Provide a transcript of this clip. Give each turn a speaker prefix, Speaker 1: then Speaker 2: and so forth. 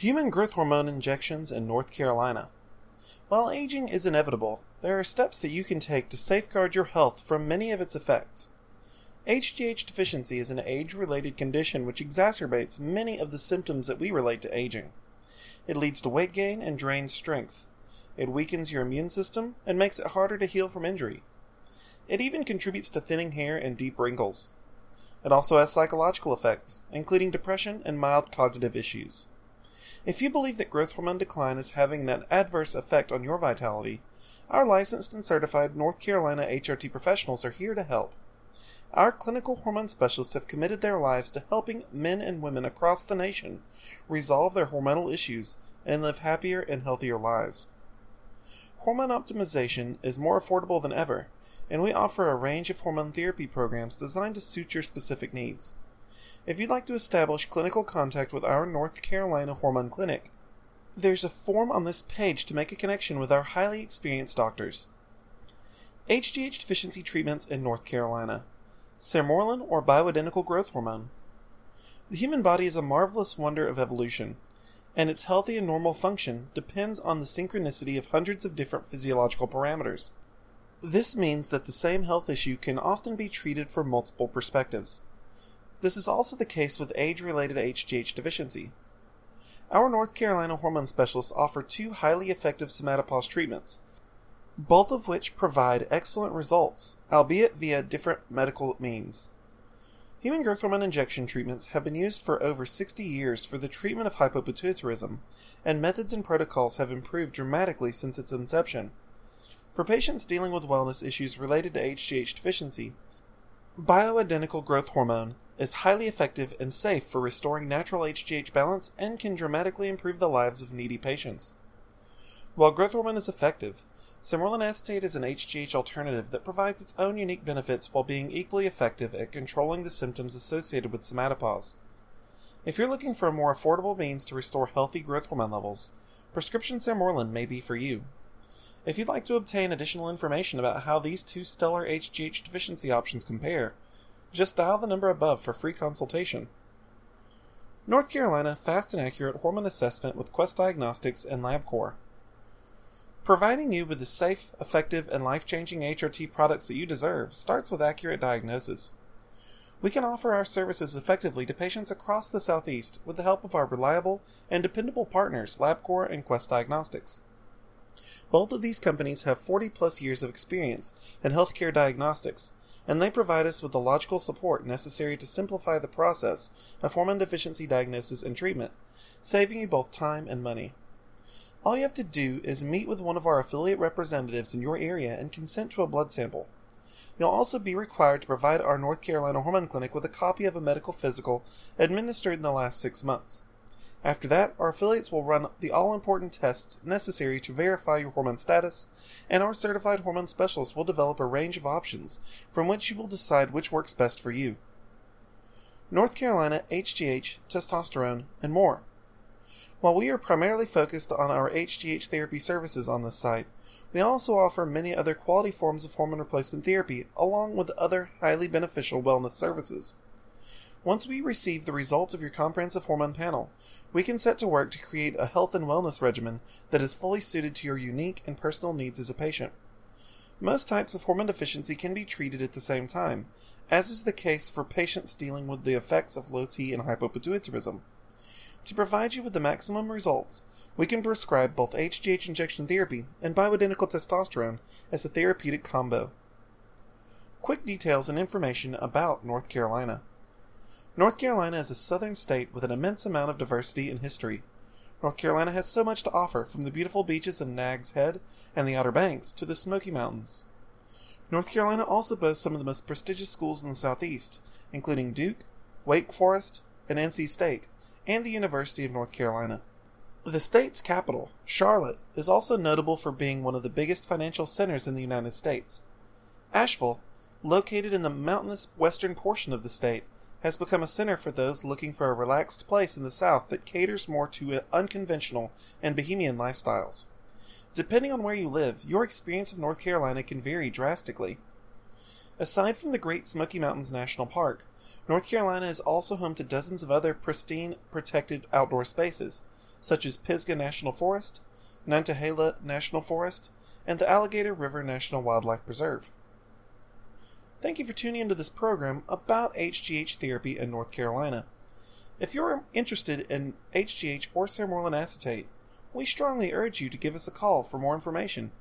Speaker 1: Human growth hormone injections in North Carolina. While aging is inevitable, there are steps that you can take to safeguard your health from many of its effects. HGH deficiency is an age related condition which exacerbates many of the symptoms that we relate to aging. It leads to weight gain and drains strength. It weakens your immune system and makes it harder to heal from injury. It even contributes to thinning hair and deep wrinkles. It also has psychological effects, including depression and mild cognitive issues. If you believe that growth hormone decline is having an adverse effect on your vitality, our licensed and certified North Carolina HRT professionals are here to help. Our clinical hormone specialists have committed their lives to helping men and women across the nation resolve their hormonal issues and live happier and healthier lives. Hormone optimization is more affordable than ever, and we offer a range of hormone therapy programs designed to suit your specific needs. If you'd like to establish clinical contact with our North Carolina Hormone Clinic, there's a form on this page to make a connection with our highly experienced doctors. HGH deficiency treatments in North Carolina. Sermorelin or bioidentical growth hormone. The human body is a marvelous wonder of evolution, and its healthy and normal function depends on the synchronicity of hundreds of different physiological parameters. This means that the same health issue can often be treated from multiple perspectives. This is also the case with age related HGH deficiency. Our North Carolina hormone specialists offer two highly effective somatopause treatments, both of which provide excellent results, albeit via different medical means. Human growth hormone injection treatments have been used for over 60 years for the treatment of hypopituitarism, and methods and protocols have improved dramatically since its inception. For patients dealing with wellness issues related to HGH deficiency, bioidentical growth hormone is highly effective and safe for restoring natural HGH balance and can dramatically improve the lives of needy patients. While growth hormone is effective, Sermorelin acetate is an HGH alternative that provides its own unique benefits while being equally effective at controlling the symptoms associated with somatopause. If you're looking for a more affordable means to restore healthy growth hormone levels, prescription Sermorelin may be for you. If you'd like to obtain additional information about how these two stellar HGH deficiency options compare, just dial the number above for free consultation. North Carolina Fast and Accurate Hormone Assessment with Quest Diagnostics and LabCorp. Providing you with the safe, effective, and life changing HRT products that you deserve starts with accurate diagnosis. We can offer our services effectively to patients across the Southeast with the help of our reliable and dependable partners, LabCorp and Quest Diagnostics. Both of these companies have 40 plus years of experience in healthcare diagnostics and they provide us with the logical support necessary to simplify the process of hormone deficiency diagnosis and treatment, saving you both time and money. All you have to do is meet with one of our affiliate representatives in your area and consent to a blood sample. You'll also be required to provide our North Carolina Hormone Clinic with a copy of a medical physical administered in the last six months. After that, our affiliates will run the all important tests necessary to verify your hormone status, and our certified hormone specialists will develop a range of options from which you will decide which works best for you. North Carolina, HGH, testosterone, and more. While we are primarily focused on our HGH therapy services on this site, we also offer many other quality forms of hormone replacement therapy, along with other highly beneficial wellness services. Once we receive the results of your comprehensive hormone panel, we can set to work to create a health and wellness regimen that is fully suited to your unique and personal needs as a patient. Most types of hormone deficiency can be treated at the same time, as is the case for patients dealing with the effects of low T and hypopituitarism. To provide you with the maximum results, we can prescribe both HGH injection therapy and bioidentical testosterone as a therapeutic combo. Quick details and information about North Carolina. North Carolina is a southern state with an immense amount of diversity and history. North Carolina has so much to offer, from the beautiful beaches of Nags Head and the Outer Banks to the Smoky Mountains. North Carolina also boasts some of the most prestigious schools in the Southeast, including Duke, Wake Forest, and NC State, and the University of North Carolina. The state's capital, Charlotte, is also notable for being one of the biggest financial centers in the United States. Asheville, located in the mountainous western portion of the state, has become a center for those looking for a relaxed place in the South that caters more to unconventional and bohemian lifestyles. Depending on where you live, your experience of North Carolina can vary drastically. Aside from the Great Smoky Mountains National Park, North Carolina is also home to dozens of other pristine, protected outdoor spaces, such as Pisgah National Forest, Nantahala National Forest, and the Alligator River National Wildlife Preserve. Thank you for tuning into this program about HGH therapy in North Carolina. If you're interested in HGH or sermorelin acetate, we strongly urge you to give us a call for more information.